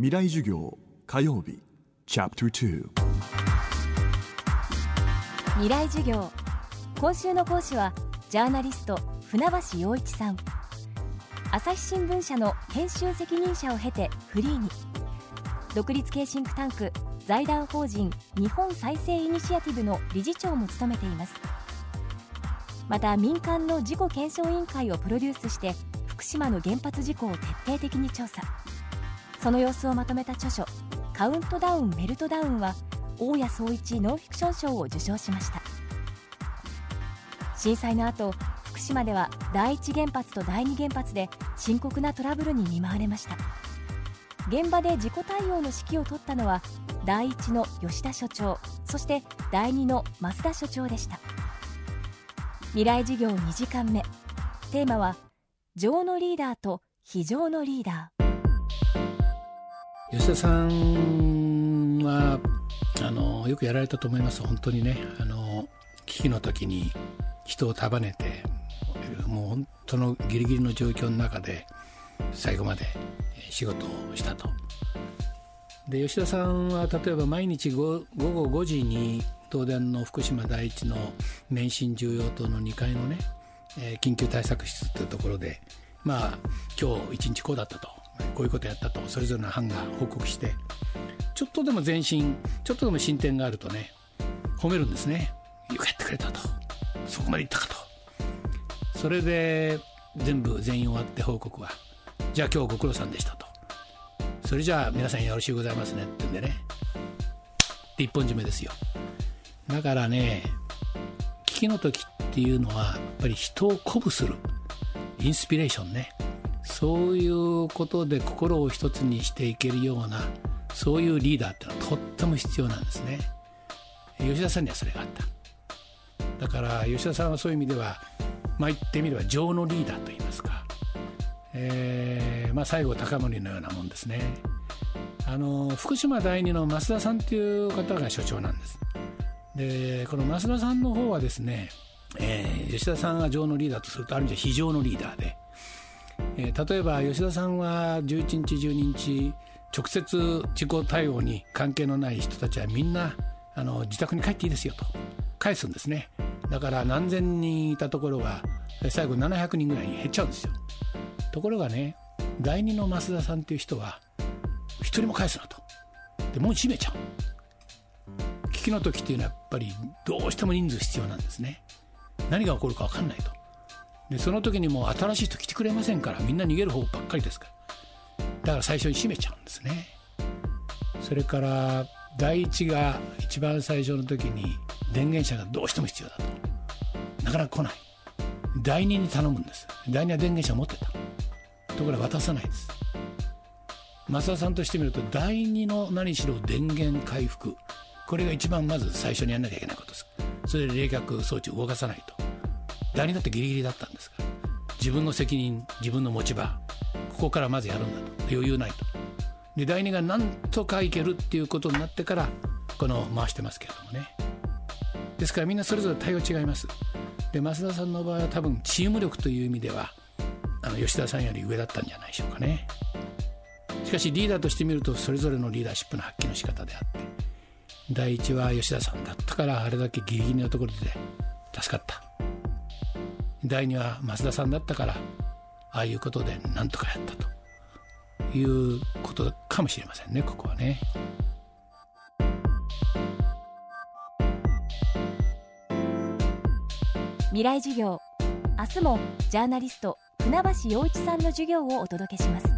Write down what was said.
未来授業火曜日チャプター未来授業。今週の講師はジャーナリスト船橋陽一さん。朝日新聞社の編集責任者を経てフリーに。独立系シンクタンク財団法人日本再生イニシアティブの理事長も務めています。また民間の事故検証委員会をプロデュースして福島の原発事故を徹底的に調査。その様子をまとめた著書「カウントダウンメルトダウン」は大谷総一ノンフィクション賞を受賞しました。震災の後福島では第一原発と第二原発で深刻なトラブルに見舞われました。現場で事故対応の指揮を執ったのは第一の吉田所長そして第二の増田所長でした。未来事業2時間目。テーマは情のリーダーと非常のリーダー。吉田さんはあのよくやられたと思います本当にね。あの危機の時に人を束ねてもう本当のギリギリの状況の中で最後まで仕事をしたと。で吉田さんは例えば毎日午後5時に東電の福島第一の免震重要棟の2階のね、え、緊急対策室というところでまあ今日一日こうだったと。こういうことやったと。それぞれの班が報告して。ちょっとでも前進ちょっとでも進展があるとね褒めるんですね。よくやってくれたと。そこまでいったかと。それで全部全員終わって報告はじゃあ今日ご苦労さんでしたと。それじゃあ皆さんよろしゅうございますねって言うんでね。で一本締めですよ。だからね危機の時っていうのはやっぱり人を鼓舞する。インスピレーションね。そういうことで心を一つにしていけるようなそういうリーダーってのはとっても必要なんですね。吉田さんにはそれがあった。だから吉田さんはそういう意味ではまあ言ってみれば情のリーダーといいますか、えーまあ、西郷隆盛のようなもんですね。あの福島第二の増田さんっていう方が所長なんです。でこの増田さんの方はですね、えー、吉田さんが情のリーダーとするとある意味で非常のリーダーで、えー、例えば吉田さんは11日12日直接事故対応に関係のない人たちはみんなあの自宅に帰っていいですよと返すんですね。だから何千人いたところが最後700人ぐらいに減っちゃうんですよ。ところがね第二の増田さんっていう人は一人も返すなと。でもう閉めちゃう。危機の時っていうのはやっぱりどうしても人数必要なんですね。何が起こるか分かんないと。でその時にもう新しい人来てくれませんからみんな逃げる方ばっかりですから。だから最初に閉めちゃうんですね。それから第一が一番最初の時に電源車がどうしても必要だと。なかなか来ない。第二に頼むんです。第二は電源車持ってた。ところが渡さないです。増田さんとしてみると第二の何しろ電源回復。これが一番まず最初にやんなきゃいけないことです。それで冷却装置を動かさないと。第二だってギリギリだったんですから自分の責任自分の持ち場ここからまずやるんだと。余裕ないと。で第二がなんとかいけるっていうことになってからこの回してますけれどもね。ですからみんなそれぞれ対応違います。で増田さんの場合は多分チーム力という意味ではあの吉田さんより上だったんじゃないでしょうかね。しかしリーダーとしてみるとそれぞれのリーダーシップの発揮の仕方であって第一は吉田さんだったからあれだけギリギリのところで助かった。第二は増田さんだったからああいうことで何とかやったと。いうことかもしれませんねここはね。未来授業。明日もジャーナリスト船橋陽一さんの授業をお届けします。